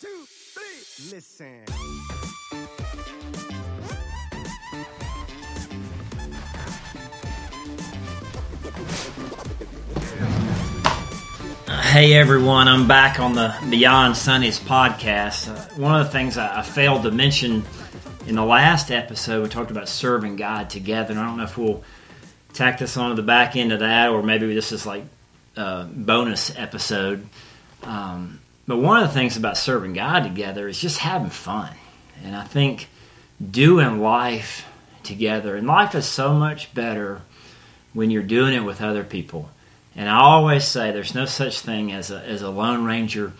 two, three. Listen. Hey everyone, I'm back on the Beyond Sundays podcast. Uh, one of the things I, I failed to mention in the last episode, we talked about serving God together. And I don't know if we'll tack this on to the back end of that, or maybe this is like a bonus episode. Um, but one of the things about serving God together is just having fun. And I think doing life together, and life is so much better when you're doing it with other people. And I always say there's no such thing as a, as a Lone Ranger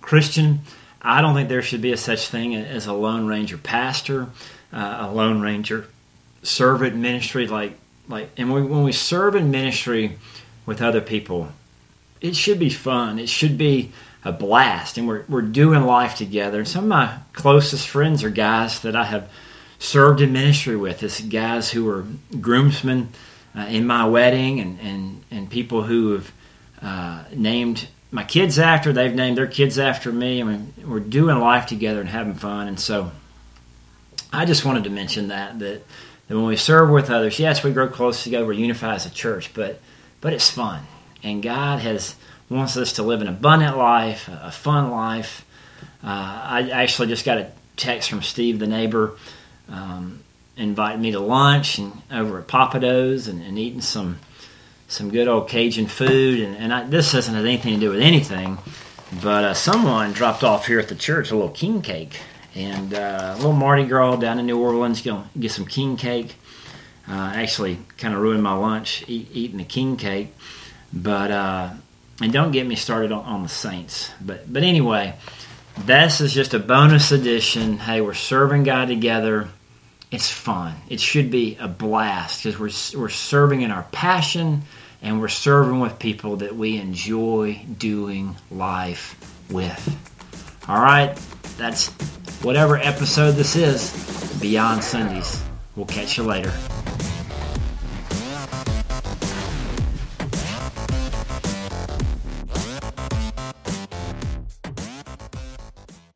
Christian. I don't think there should be a such thing as a Lone Ranger pastor, uh, a Lone Ranger servant ministry. Like, like, and we, when we serve in ministry with other people, it should be fun. It should be a blast, and we're we're doing life together. And some of my closest friends are guys that I have served in ministry with. It's guys who were groomsmen uh, in my wedding and, and, and people who have uh, named my kids after, they've named their kids after me. I mean, we're doing life together and having fun. And so I just wanted to mention that, that, that when we serve with others, yes, we grow close together, we're unified as a church, but, but it's fun. And God has wants us to live an abundant life, a fun life. Uh, I actually just got a text from Steve, the neighbor, um, invited me to lunch and over at Pappadeaux's and, and eating some some good old Cajun food. And, and I, this doesn't have anything to do with anything, but uh, someone dropped off here at the church a little king cake. And uh, a little Mardi Gras down in New Orleans, gonna get some king cake. Uh, actually, kind of ruined my lunch eat, eating the king cake, but uh, and don't get me started on, on the Saints. But but anyway, this is just a bonus edition. Hey, we're serving God together it's fun. It should be a blast because we're, we're serving in our passion and we're serving with people that we enjoy doing life with. All right, that's whatever episode this is, Beyond Sundays. We'll catch you later.